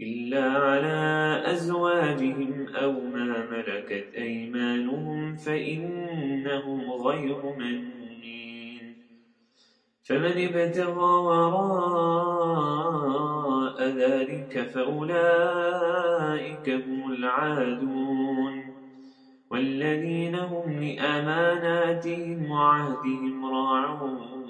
إلا على أزواجهم أو ما ملكت أيمانهم فإنهم غير ممنين فمن ابتغى وراء ذلك فأولئك هم العادون والذين هم لأماناتهم وعهدهم راعون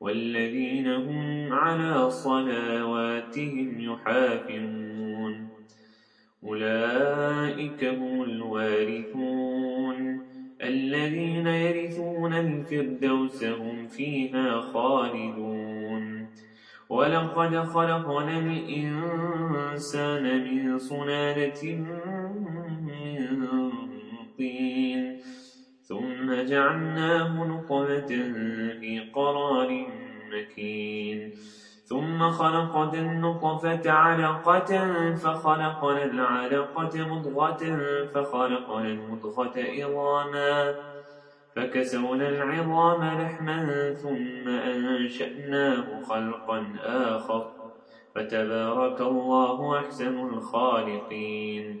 والذين هم على صلواتهم يحافظون. أولئك هم الوارثون. الذين يرثون الفردوس هم فيها خالدون. ولقد خلقنا الإنسان من صلالة من طين. ثم جعلناه نطفة في قرار مكين. ثم خلقنا النطفة علقة فخلقنا العلقة مضغة فخلقنا المضغة عظاما. فكسونا العظام لحما ثم أنشأناه خلقا آخر. فتبارك الله أحسن الخالقين.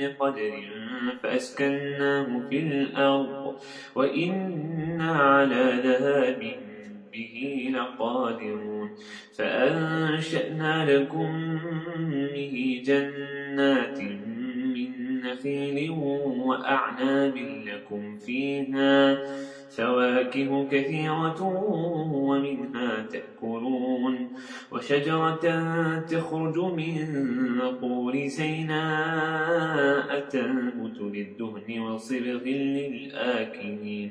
بقدر فأسكناه في الأرض وإنا على ذهاب به لقادرون فأنشأنا لكم به جنات نخيل وأعناب لكم فيها فواكه كثيرة ومنها تأكلون وشجرة تخرج من طور سيناء تنبت للدهن وصبغ للآكلين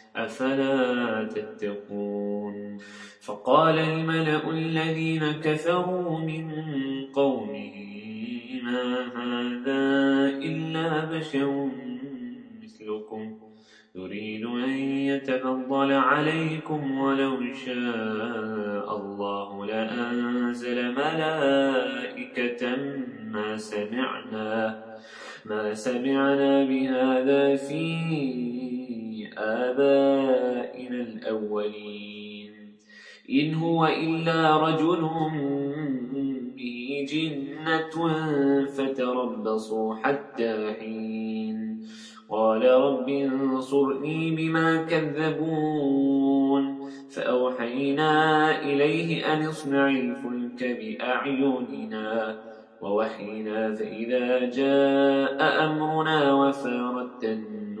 أفلا تتقون؟ فقال الملأ الذين كفروا من قومه ما هذا إلا بشر مثلكم يريد أن يتفضل عليكم ولو شاء الله لأنزل ملائكة ما سمعنا ما سمعنا بهذا آبائنا الأولين. إن هو إلا رجل به جنة فتربصوا حتى حين. قال رب انصرني بما كذبون. فأوحينا إليه أن اصنع الفلك بأعيننا. ووحينا فإذا جاء أمرنا وفارت النور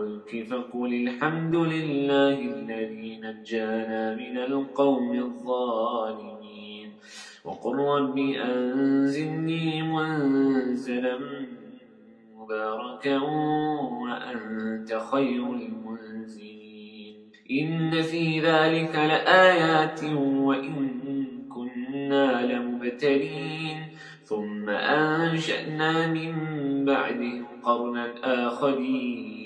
الفلك فقل الحمد لله الذي نجانا من القوم الظالمين. وقل رب أنزلني منزلا مباركا وأنت خير المنزلين. إن في ذلك لآيات وإن كنا لمبتلين. مبتلين ثم أنشأنا من بعدهم قرنا آخرين.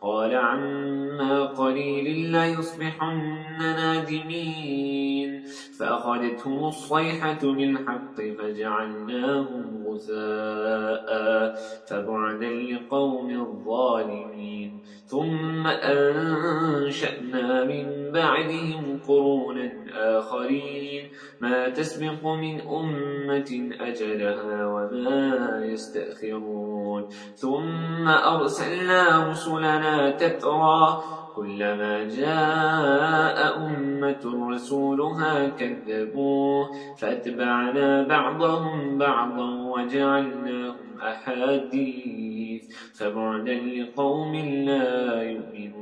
قال عما قليل لا يصبحن نادمين. فأخذتهم الصيحة بالحق فجعلناهم غثاء فبعدا لقوم الظالمين. ثم أنشأنا من بعدهم قرونا آخرين. ما تسبق من أمة أجلها وما يستأخرون. ثم أرسلنا رسلنا تترى. كلما جاء أمة رسولها كذبوه. فأتبعنا بعضهم بعضا وجعلناهم أحاديث. فبعدا لقوم لا يؤمنون.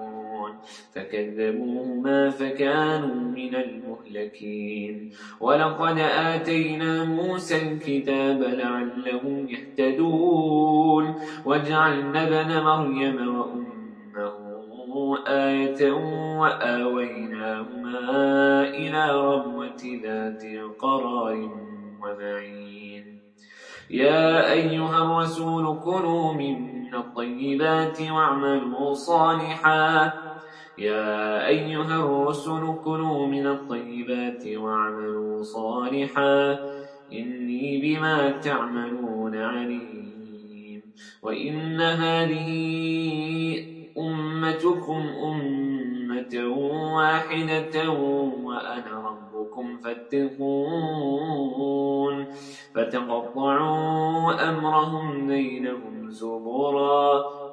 فكذبوهما فكانوا من المهلكين. ولقد آتينا موسى الكتاب لعلهم يهتدون. وجعلنا ابن مريم وأمه آية وآويناهما إلى ربوة ذات قرار ومعين يا أيها الرسول كلوا من الطيبات واعملوا صالحا. يا أيها الرسل كلوا من الطيبات واعملوا صالحا إني بما تعملون عليم وإن هذه أمتكم أمة واحدة وأنا ربكم فاتقون فتقطعوا أمرهم بينهم زبرا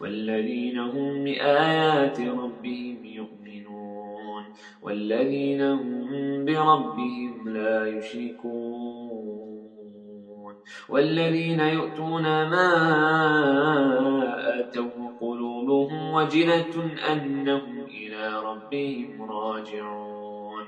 والذين هم بآيات ربهم يؤمنون والذين هم بربهم لا يشركون والذين يؤتون ما آتوا قلوبهم وجلة أنهم إلى ربهم راجعون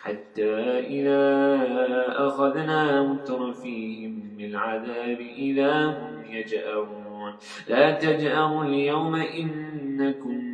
حتى إذا أخذنا مترفيهم بالعذاب إذا هم يجأرون. لا تجأروا اليوم إنكم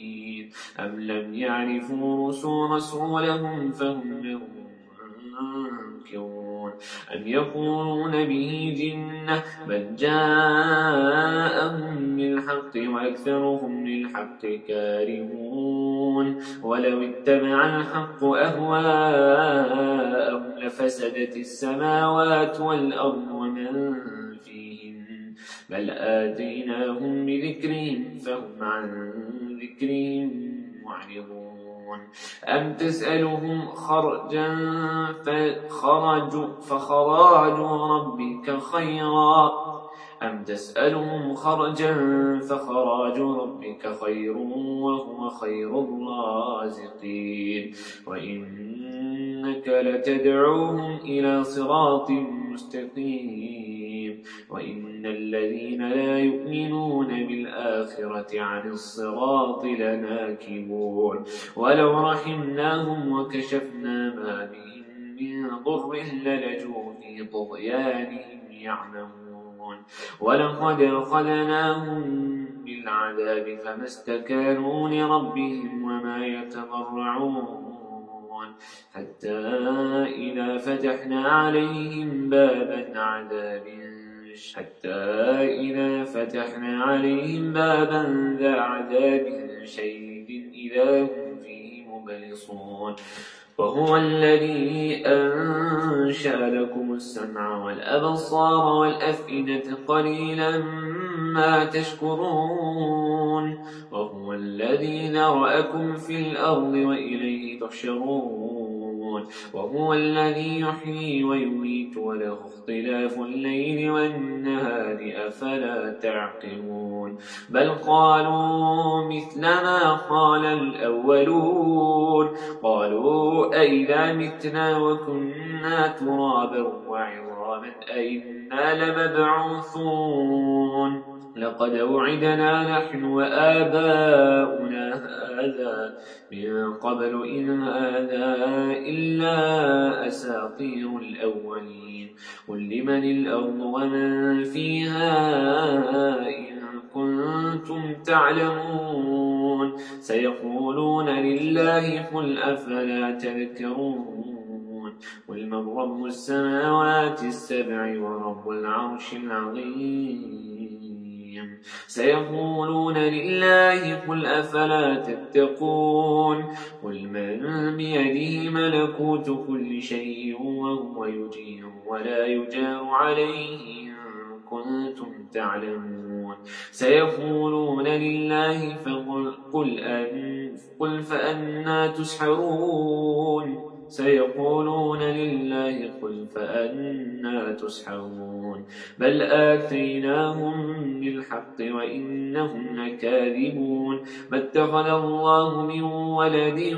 أم لم يعرفوا رسول رسولهم فهم له منكرون. أم يقولون به جنة بل جاءهم بالحق وأكثرهم للحق كارهون. ولو اتبع الحق أهواءهم لفسدت السماوات والأرض ومن بل آتيناهم بذكرهم فهم عن ذكرهم معرضون. أم تسألهم خرجا فخرج فخراج ربك خيرا؟ أم تسألهم خرجا فخراج ربك خير وهو خير الرازقين. وإنك لتدعوهم إلى صراط مستقيم. وإن الذين لا يؤمنون بالآخرة عن الصراط لناكبون. ولو رحمناهم وكشفنا ما بهم من ضر للجوا في طغيانهم يعلمون. ولقد أخذناهم بالعذاب فما استكانوا لربهم وما يتضرعون. حتى إذا فتحنا عليهم بابا عذاب حتى إذا فتحنا عليهم بابا ذا عذاب شديد إذا هم فيه مبلصون وهو الذي أنشأ لكم السمع والأبصار والأفئدة قليلا ما تشكرون. وهو الذي ذرأكم في الأرض وإليه تحشرون. وهو الذي يحيي ويميت. وله اختلاف الليل والنهار. أفلا تعقلون. بل قالوا مثل ما قال الأولون. قالوا أئذا متنا وكنا ترابا وعظاما. أئنا لمبعوثون. لقد وعدنا نحن وآباؤنا هذا من قبل إن هذا إلا أساطير الأولين. قل لمن الأرض ومن فيها إن كنتم تعلمون. سيقولون لله قل أفلا تذكرون. قل من رب السماوات السبع ورب العرش العظيم. سيقولون لله قل أفلا تتقون؟ قل من بيده ملكوت كل شيء وهو يجير ولا يجار عليه إن كنتم تعلمون. سيقولون لله فقل قل, أن قل فأنا تسحرون. سيقولون لله قل فأنا تسحرون. بل آتيناهم بالحق وإنهم لكاذبون. ما اتخذ الله من ولد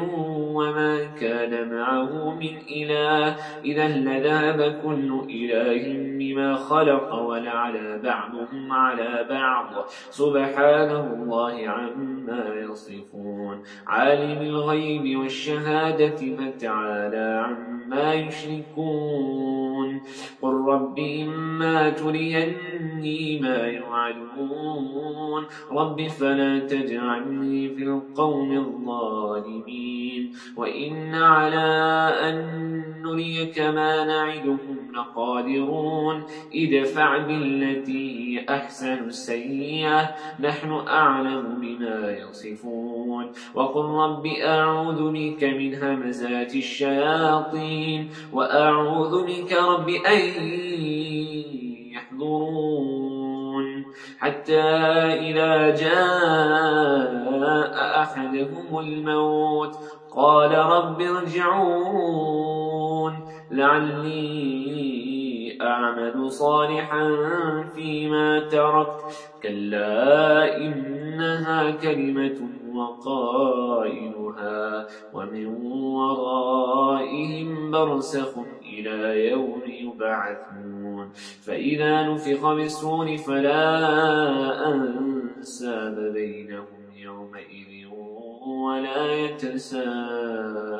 وما كان معه من إله. إذا لذهب كل إله بما خلق ولعلى بعضهم على بعض. سبحان الله عما يصفون. عالم الغيب والشهادة فتعالى تعالى عما يشركون. قل رب إما تريني ما يوعدون. رب فلا تجعلني في القوم الظالمين. وإن على أن نريك ما نعدهم لقادرون. ادفع بالتي أحسن السيئة نحن أعلم بما يصفون. وقل رب أعوذ بك من همزات الشياطين. وأعوذ بك رب أن يحضرون. حتى إذا جاء أحدهم الموت قال رب ارجعون. لعلي أعمل صالحا فيما تركت. كلا إنها كلمة وقائلها ومن ورائهم برسخ إلى يوم يبعثون فإذا نفخ بالسور فلا أنساب بينهم يومئذ ولا يتساءلون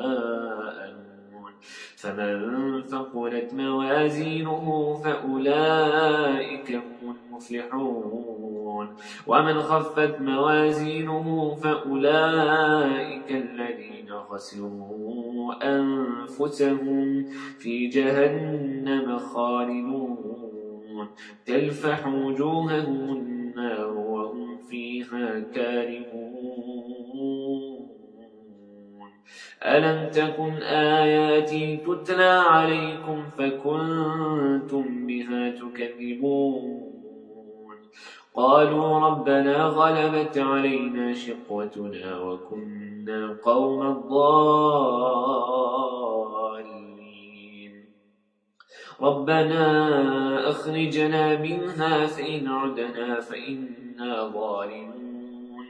فمن فقلت موازينه فأولئك هم المفلحون ومن خفت موازينه فأولئك الذين خسروا أنفسهم في جهنم خالدون. تلفح وجوههم النار وهم فيها كارهون. ألم تكن آياتي تتلى عليكم فكنتم بها تكذبون؟ قالوا ربنا غلبت علينا شقوتنا وكنا قوما ضالين ربنا أخرجنا منها فإن عدنا فإنا ظالمون.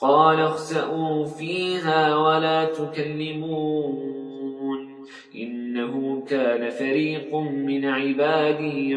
قال اخسأوا فيها ولا تكلمون. إنه كان فريق من عبادي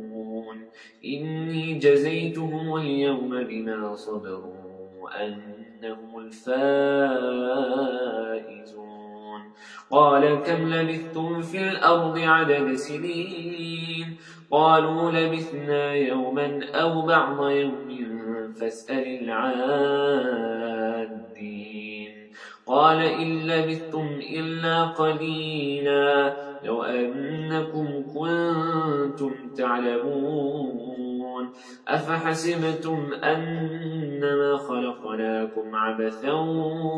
إني جزيتهم اليوم بما صبروا أنهم الفائزون. قال كم لبثتم في الأرض عدد سنين؟ قالوا لبثنا يوما أو بعض يوم فاسأل العادين. قال إن لبثتم إلا قليلا. لو أنكم كنتم تعلمون أفحسبتم أنما خلقناكم عبثا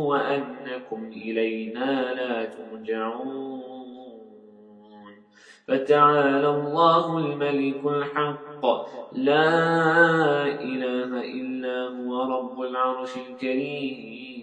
وأنكم إلينا لا ترجعون فتعالى الله الملك الحق. لا إله إلا هو رب العرش الكريم.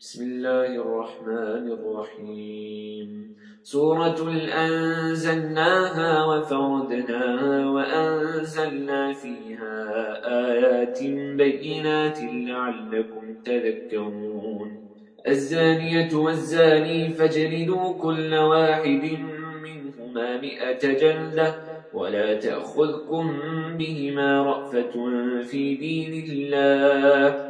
بسم الله الرحمن الرحيم. سورة أنزلناها وفردناها وأنزلنا فيها آيات بينات لعلكم تذكرون. الزانية والزاني فاجلدوا كل واحد منهما مئة جلدة ولا تأخذكم بهما رأفة في دين الله.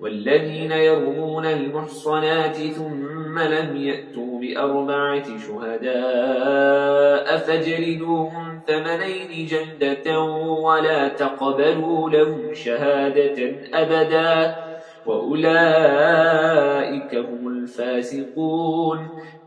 والذين يرمون المحصنات ثم لم يأتوا بأربعة شهداء فاجلدوهم ثمنين جلدة ولا تقبلوا لهم شهادة أبدا. وأولئك هم الفاسقون.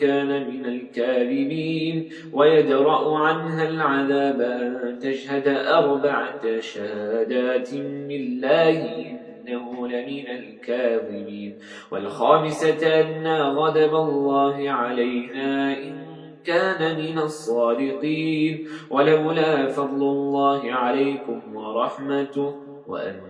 كان من الكاذبين ويدرأ عنها العذاب أن تشهد أربعة شهادات بالله إنه لمن الكاذبين والخامسة أن غضب الله عليها إن كان من الصادقين ولولا فضل الله عليكم ورحمته وأن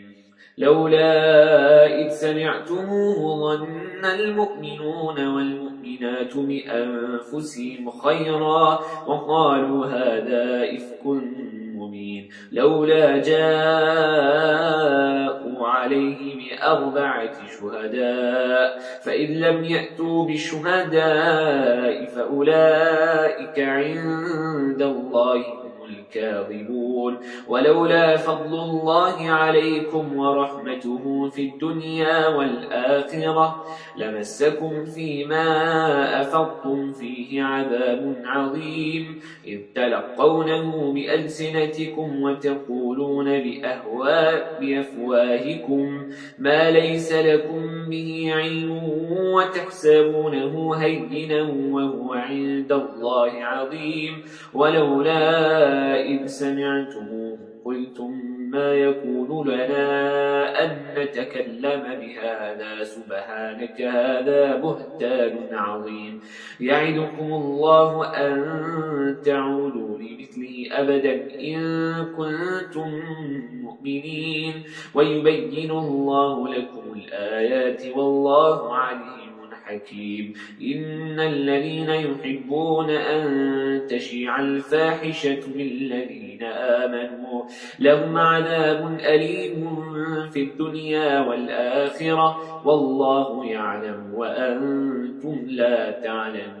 لولا إذ سمعتموه ظن المؤمنون والمؤمنون المؤمنات بأنفسهم خيرا وقالوا هذا إفك مبين. لولا جاءوا عليه بأربعة شهداء فإن لم يأتوا بالشهداء فأولئك عند الله الكاذبون. ولولا فضل الله عليكم ورحمته في الدنيا والآخرة لمسكم فيما أفضتم فيه عذاب عظيم. إذ تلقونه بألسنتكم وتقولون بأهواء بأفواهكم ما ليس لكم به علم وتحسبونه هينا وهو عند الله عظيم. ولولا إذ سمعتموه قلتم ما يكون لنا أن نتكلم بهذا سبحانك هذا بهتان عظيم يعدكم الله أن تعودوا لمثله أبدا إن كنتم مؤمنين ويبين الله لكم الآيات والله عليم حكيم. إن الذين يحبون أن تشيع الفاحشة بالذين آمنوا لهم عذاب أليم في الدنيا والآخرة. والله يعلم وأنتم لا تعلمون.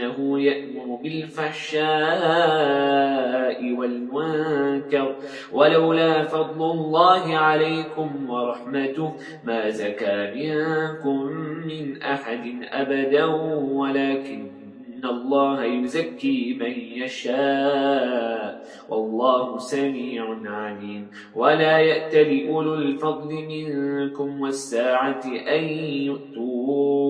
إنه يأمر بالفحشاء والمنكر ولولا فضل الله عليكم ورحمته ما زكى منكم من أحد أبدا ولكن إن الله يزكي من يشاء والله سميع عليم ولا يأتل أولو الفضل منكم والساعة أن يؤتوا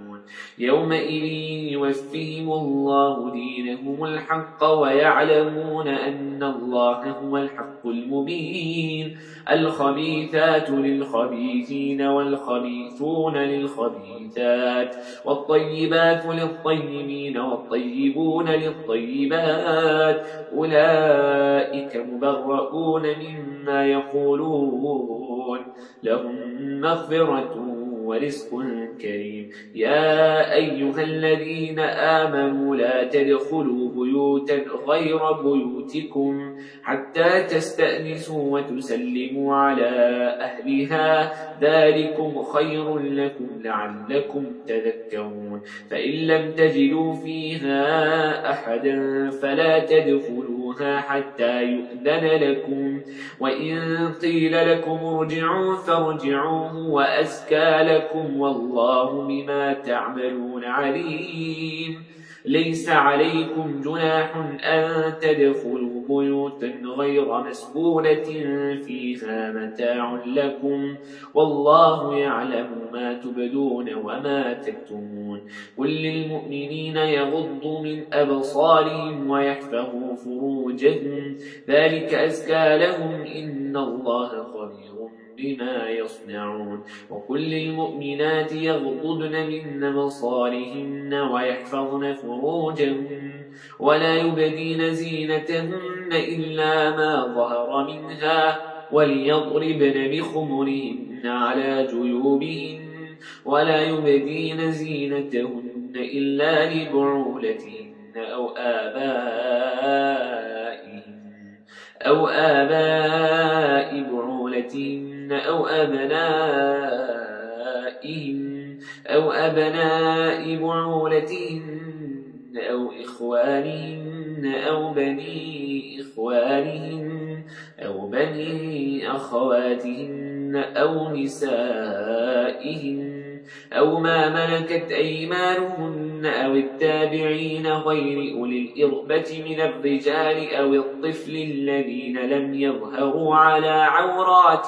يومئذ يوفيهم الله دينهم الحق ويعلمون أن الله هو الحق المبين. الخبيثات للخبيثين والخبيثون للخبيثات والطيبات للطيبين والطيبون للطيبات. أولئك مبرؤون مما يقولون لهم مغفرة ورزق كريم. يا أيها الذين آمنوا لا تدخلوا بيوتا غير بيوتكم حتى تستأنسوا وتسلموا على أهلها. ذلكم خير لكم لعلكم تذكرون. فإن لم تجدوا فيها أحدا فلا تدخلوها حتى يؤذن لكم. وإن قيل لكم ارجعوا فارجعوه وأزكى لكم والله بما تعملون عليم. ليس عليكم جناح أن تدخلوا بيوتا غير مسكونة فيها متاع لكم والله يعلم ما تبدون وما تكتمون قل للمؤمنين يغضوا من أبصارهم ويحفظوا فروجهم ذلك أزكى لهم إن الله خبير بما يصنعون وكل المؤمنات يغضضن من أبصارهن ويحفظن فروجهن ولا يبدين زينتهن إلا ما ظهر منها وليضربن بخمرهن على جيوبهن ولا يبدين زينتهن إلا لبعولتهن أو آبائهن أو آباء بعولتهن أو أبنائهن أو أبناء بعولتهن أو إخوانهن أو بني إخوانهن أو بني أخواتهن أو نسائهن أو ما ملكت أيمانهن أو التابعين غير أولي الإربة من الرجال أو الطفل الذين لم يظهروا على عورات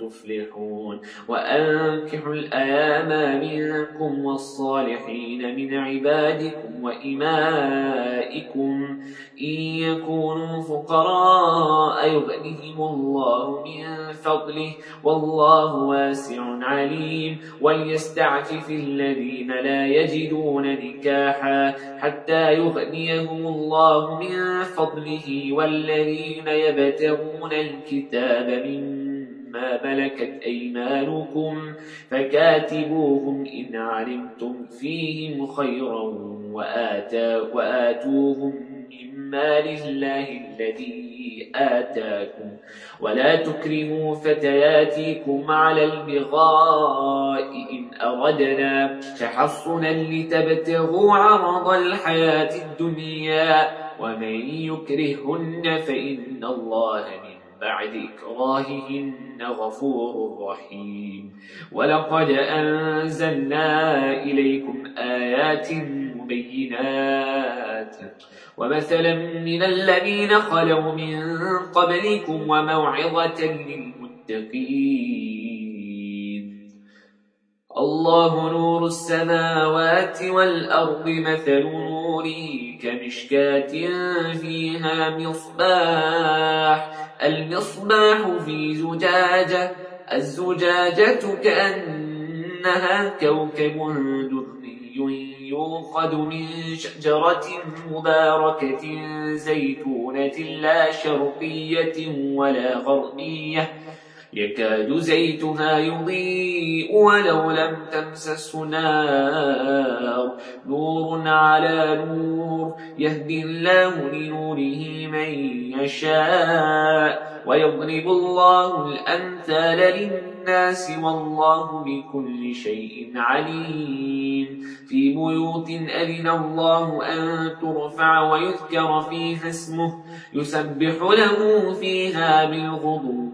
تفلحون. وأنكحوا الأيام منكم والصالحين من عبادكم وإمائكم. إن يكونوا فقراء يغنهم الله من فضله والله واسع عليم. وليستعفف الذين لا يجدون نكاحا حتى يغنيهم الله من فضله والذين يبتغون الكتاب من ما ملكت أيمانكم فكاتبوهم إن علمتم فيهم خيرا وآتا وآتوهم من مال الله الذي آتاكم. ولا تكرموا فتياتكم على البغاء إن أردنا. تحصنا لتبتغوا عرض الحياة الدنيا. ومن يكرهن فإن الله من بعد إكراههن غفور رحيم. ولقد أنزلنا إليكم آيات مبينات. ومثلا من الذين خلوا من قبلكم وموعظة للمتقين. الله نور السماوات والأرض مثل نوره كمشكاة فيها مصباح المصباح في زجاجة الزجاجة كأنها كوكب دري يوقد من شجرة مباركة زيتونة لا شرقية ولا غربية. يكاد زيتها يضيء ولو لم تمسسه نار. نور على نور يهدي الله لنوره من يشاء ويضرب الله الأمثال للناس والله بكل شيء عليم. في بيوت أذن الله أن ترفع ويذكر فيها اسمه يسبح له فيها بالغضو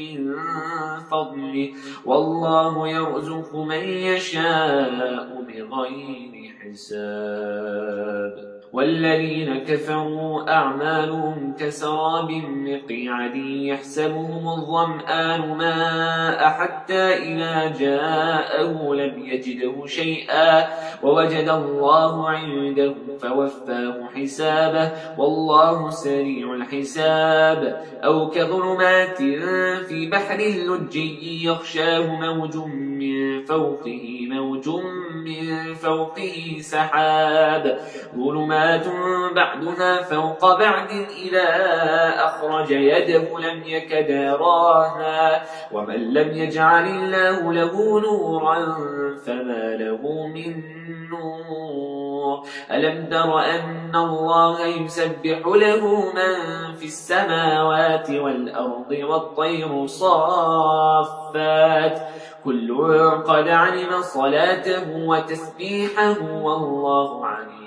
من فضله. والله يرزق من يشاء بغير حساب. والذين كفروا أعمالهم كسراب مقيعد يحسبهم الظمآن ماء حتى إذا جاءه لم يجده شيئا ووجد الله عنده فوفاه حسابه والله سريع الحساب أو كظلمات في بحر اللجي يخشاه موج من فوقه موج من فوقه سحاب ظلمات بعدها فوق بعد إذا أخرج يده لم يكد يراها ومن لم يجعل الله له نورا فما له من نور. ألم تر أن الله يسبح له من في السماوات والأرض والطير صافات؟ كل قد علم صلاته وتسبيحه والله عليم.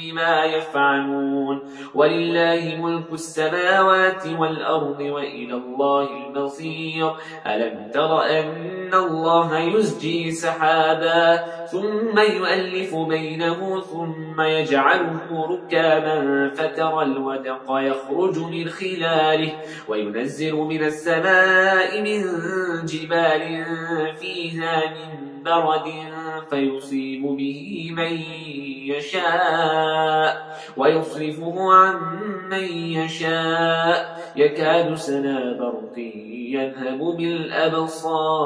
بما يفعلون ولله ملك السماوات والأرض وإلى الله المصير. ألم تر أن الله يزجي سحابا ثم يؤلف بينه ثم يجعله ركاما فترى الودق يخرج من خلاله وينزل من السماء من جبال فيها من برد فيصيب به من يشاء ويصرفه عن من يشاء. يكاد سنا برقه يذهب بالأبصار.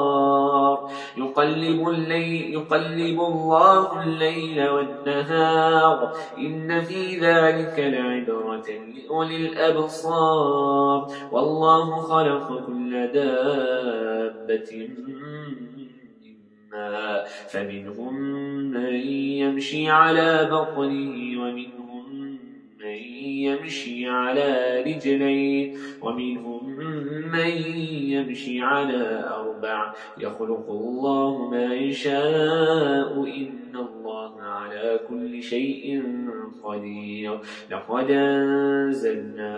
يقلب, الليل يقلب الله الليل والنهار. إن في ذلك لعبرة لأولي الأبصار. والله خلق كل دابة فمنهم من يمشي على بطنه ومنهم من يمشي على رجلين ومنهم من يمشي على أربع. يخلق الله ما يشاء إن الله على كل شيء قدير. لقد أنزلنا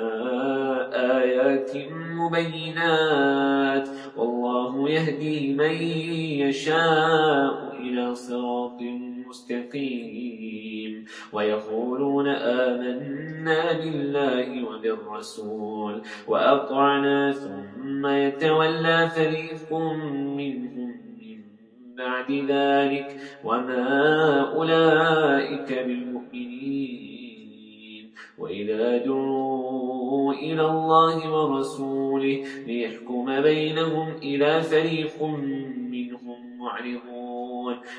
آيات مبينات والله يهدي من يشاء إلى صراط مستقيم ويقولون آمنا بالله وبالرسول وأطعنا ثم يتولى فريق منهم من بعد ذلك وما أولئك بالمؤمنين وإذا دعوا إلى الله ورسوله ليحكم بينهم إلى فريق منهم معرضون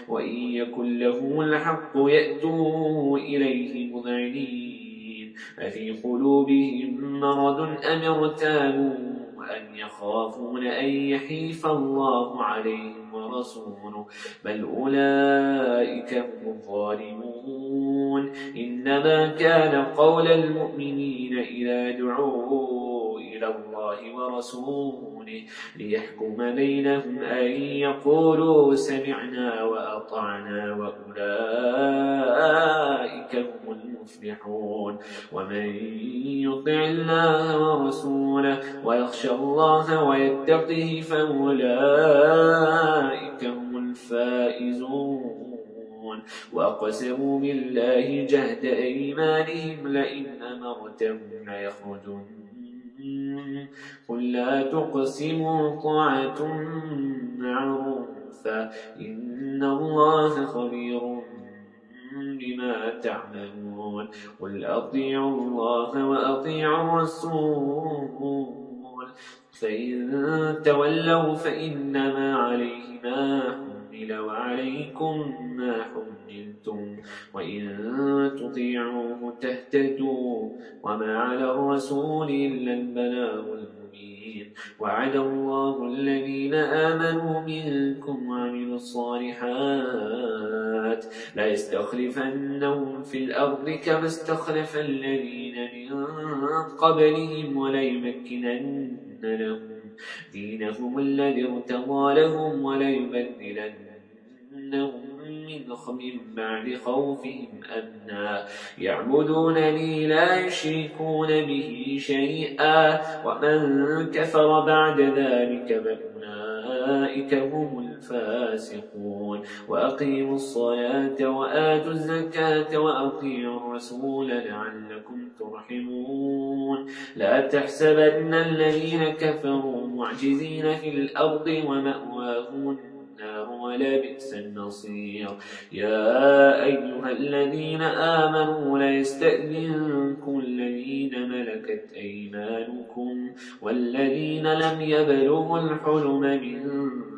وإن يكن له الحق يأتوا إليه مذعنين أفي قلوبهم مرض أم ارتابوا وأن يخافون أن يحيف الله عليهم ورسوله بل أولئك هم الظالمون إنما كان قول المؤمنين إلى الله ورسوله ليحكم بينهم أن يقولوا سمعنا وأطعنا وأولئك هم المفلحون ومن يطع الله ورسوله ويخشى الله ويتقه فأولئك هم الفائزون وأقسموا بالله جهد أيمانهم لئن أمرتهم ليخرجن قل لا تقسموا طاعة معروفة. إن الله خبير بما تعملون. قل أطيعوا الله وأطيعوا الرسول. فإن تولوا فإنما عليه ما حمل وعليكم ما حملتم وإن تطيعوه تهتدوا وما على الرسول إلا البلاغ المبين وعد الله الذين آمنوا منكم وعملوا الصالحات لا يستخلفنهم في الأرض كما استخلف الذين من قبلهم ولا يمكنن لهم دينهم الذي ارتضى لهم ولا يبدلنهم من من بعد خوفهم أمنا. يعبدونني لا يشركون به شيئا. ومن كفر بعد ذلك فأولئك هم الفاسقون. وأقيموا الصلاة وآتوا الزكاة وأطيعوا الرسول لعلكم ترحمون. لا تحسبن الذين كفروا معجزين في الأرض ومأواهم النار ولا بئس النصير. يا أيها الذين آمنوا لا يستأذنكم الذين ملكت أيمانكم والذين لم يبلغوا الحلم منكم.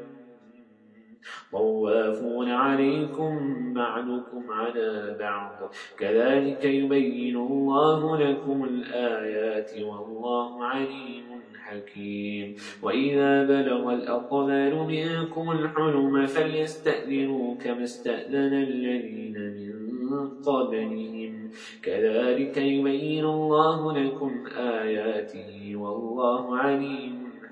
طوافون عليكم بعضكم على بعض. كذلك يبين الله لكم الآيات والله عليم حكيم. وإذا بلغ الأطفال منكم الحلم فليستأذنوا كما استأذن الذين من قبلهم. كذلك يبين الله لكم آياته والله عليم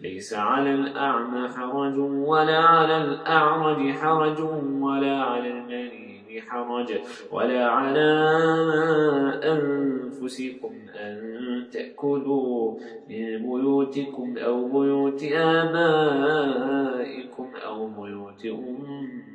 ليس على الأعمى حرج ولا على الأعرج حرج ولا على المريض حرج ولا على أنفسكم أن تأكلوا من بيوتكم أو بيوت آبائكم أو بيوت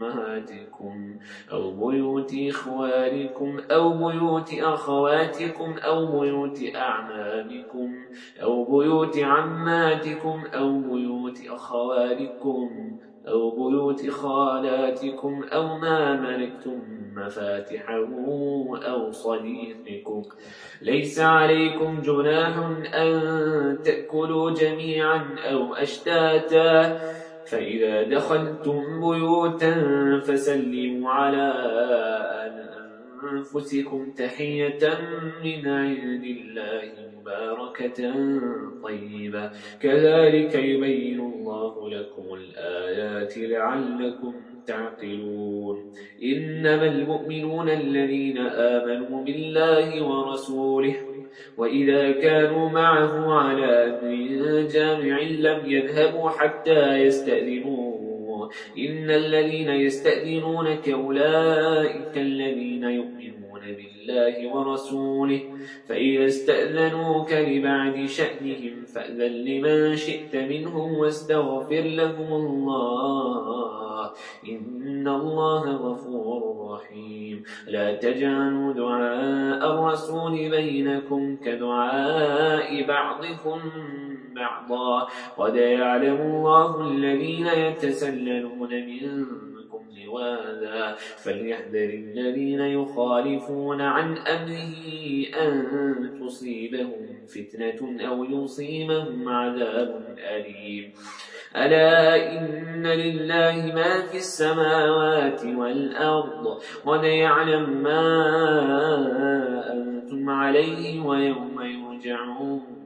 أمهاتكم أو بيوت إخوانكم أو بيوت أخواتكم أو بيوت أعمامكم أو بيوت عماتكم أو بيوت أخوالكم أو بيوت خالاتكم أو ما ملكتم مفاتحه أو صديقكم. ليس عليكم جناح أن تأكلوا جميعا أو أشتاتا. فإذا دخلتم بيوتا فسلموا على أنفسكم تحية من عند الله. مباركة طيبة. كذلك يبين الله لكم الآيات لعلكم تعقلون. إنما المؤمنون الذين آمنوا بالله ورسوله وإذا كانوا معه على أمر جامع لم يذهبوا حتى يستأذنوه إن الذين يستأذنونك أولئك الذين يؤمنون. بالله ورسوله فإذا استأذنوك لبعد شأنهم فأذن لمن شئت منهم واستغفر لهم الله. إن الله غفور رحيم. لا تجعلوا دعاء الرسول بينكم كدعاء بعضكم بعضا. قد يعلم الله الذين يتسللون منكم لواذا فليحذر الذين يخالفون عن أمره أن تصيبهم فتنة أو يصيبهم عذاب أليم ألا إن لله ما في السماوات والأرض وليعلم ما أنتم عليه ويوم يرجعون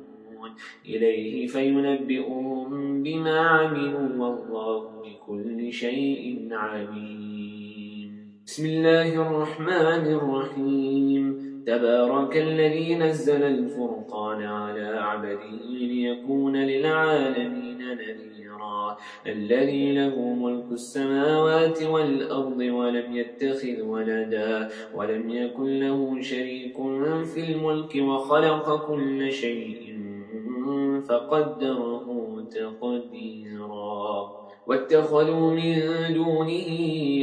إليه فينبئهم بما عملوا والله بكل شيء عليم. بسم الله الرحمن الرحيم. تبارك الذي نزل الفرقان على عبده ليكون للعالمين نذيرا. الذي له ملك السماوات والأرض ولم يتخذ ولدا ولم يكن له شريك في الملك وخلق كل شيء فقدره تقديرا. واتخذوا من دونه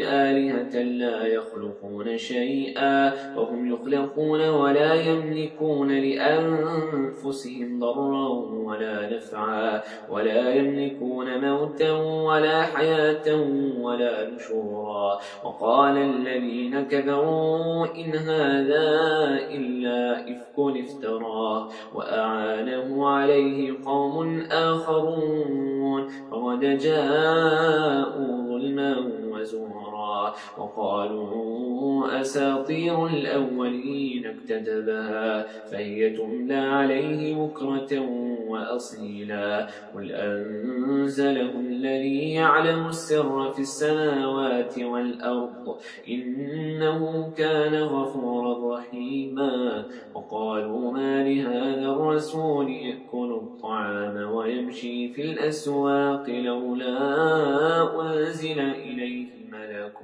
آلهة لا يخلقون شيئا وهم يخلقون ولا يملكون لأنفسهم ضرا ولا نفعا ولا يملكون موتا ولا حياة ولا نشورا وقال الذين كفروا إن هذا إلا إفك افتراه وأعانه عليه قوم آخرون فقد ظلما وزورا وقالوا أساطير الأولين اكتتبها فهي تملى عليه بكرة وأصيلا قل أنزله الذي يعلم السر في السماوات والأرض إنه كان غفورا رحيما وقالوا ما لهذا الرسول يأكل الطعام ويمشي في الأسواق لولا أنزل إليه ملك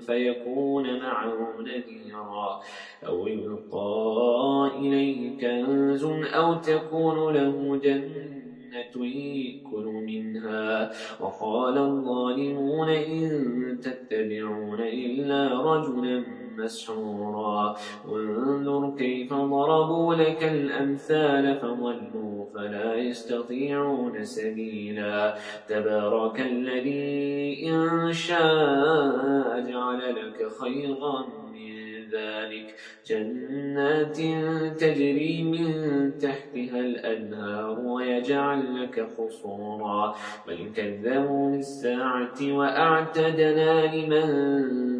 فيكون معه نذيرا أو يلقى إليه كنز أو تكون له جنة يأكل منها. وقال الظالمون إن تتبعون إلا رجلا مسحورا. وانظر كيف ضربوا لك الأمثال فضلوا فلا يستطيعون سبيلا. تبارك الذي إن شاء جعل لك خيرا ذلك. جنات تجري من تحتها الأنهار ويجعل لك خصورا بل كذبوا بالساعة وأعتدنا لمن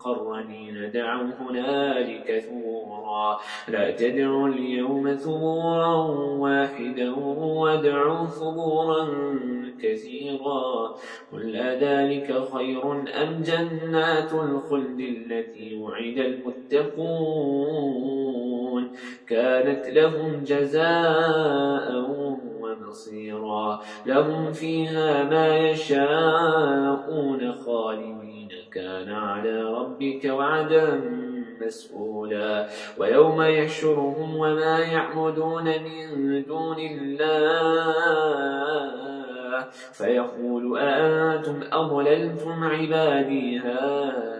مقرنين دعوا هنالك ثورا. لا تدعوا اليوم ثورا واحدا وادعوا ثبورا كثيرا. قل ذلك خير أم جنات الخلد التي وعد المتقون؟ كانت لهم جزاء ونصيرا لهم فيها ما يشاءون خالدين. كان على ربك وعدا مسؤولا. ويوم يحشرهم وما يعبدون من دون الله. فيقول أأنتم أضللتم عبادي هؤلاء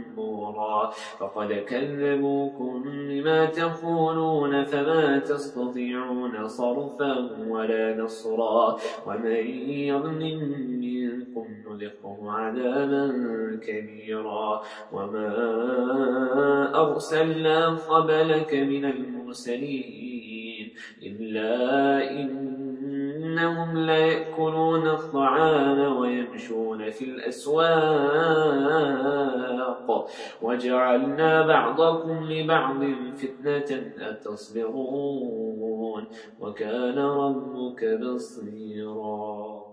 بورا فقد كذبوكم بما تقولون فما تستطيعون صرفا ولا نصرا. ومن يظلم منكم نذقه عذابا كبيرا. وما أرسلنا قبلك من المرسلين إلا إنهم ليأكلون الطعام ويمشون في الأسواق. وجعلنا بعضكم لبعض فتنة أتصبرون. وكان ربك بصيرا.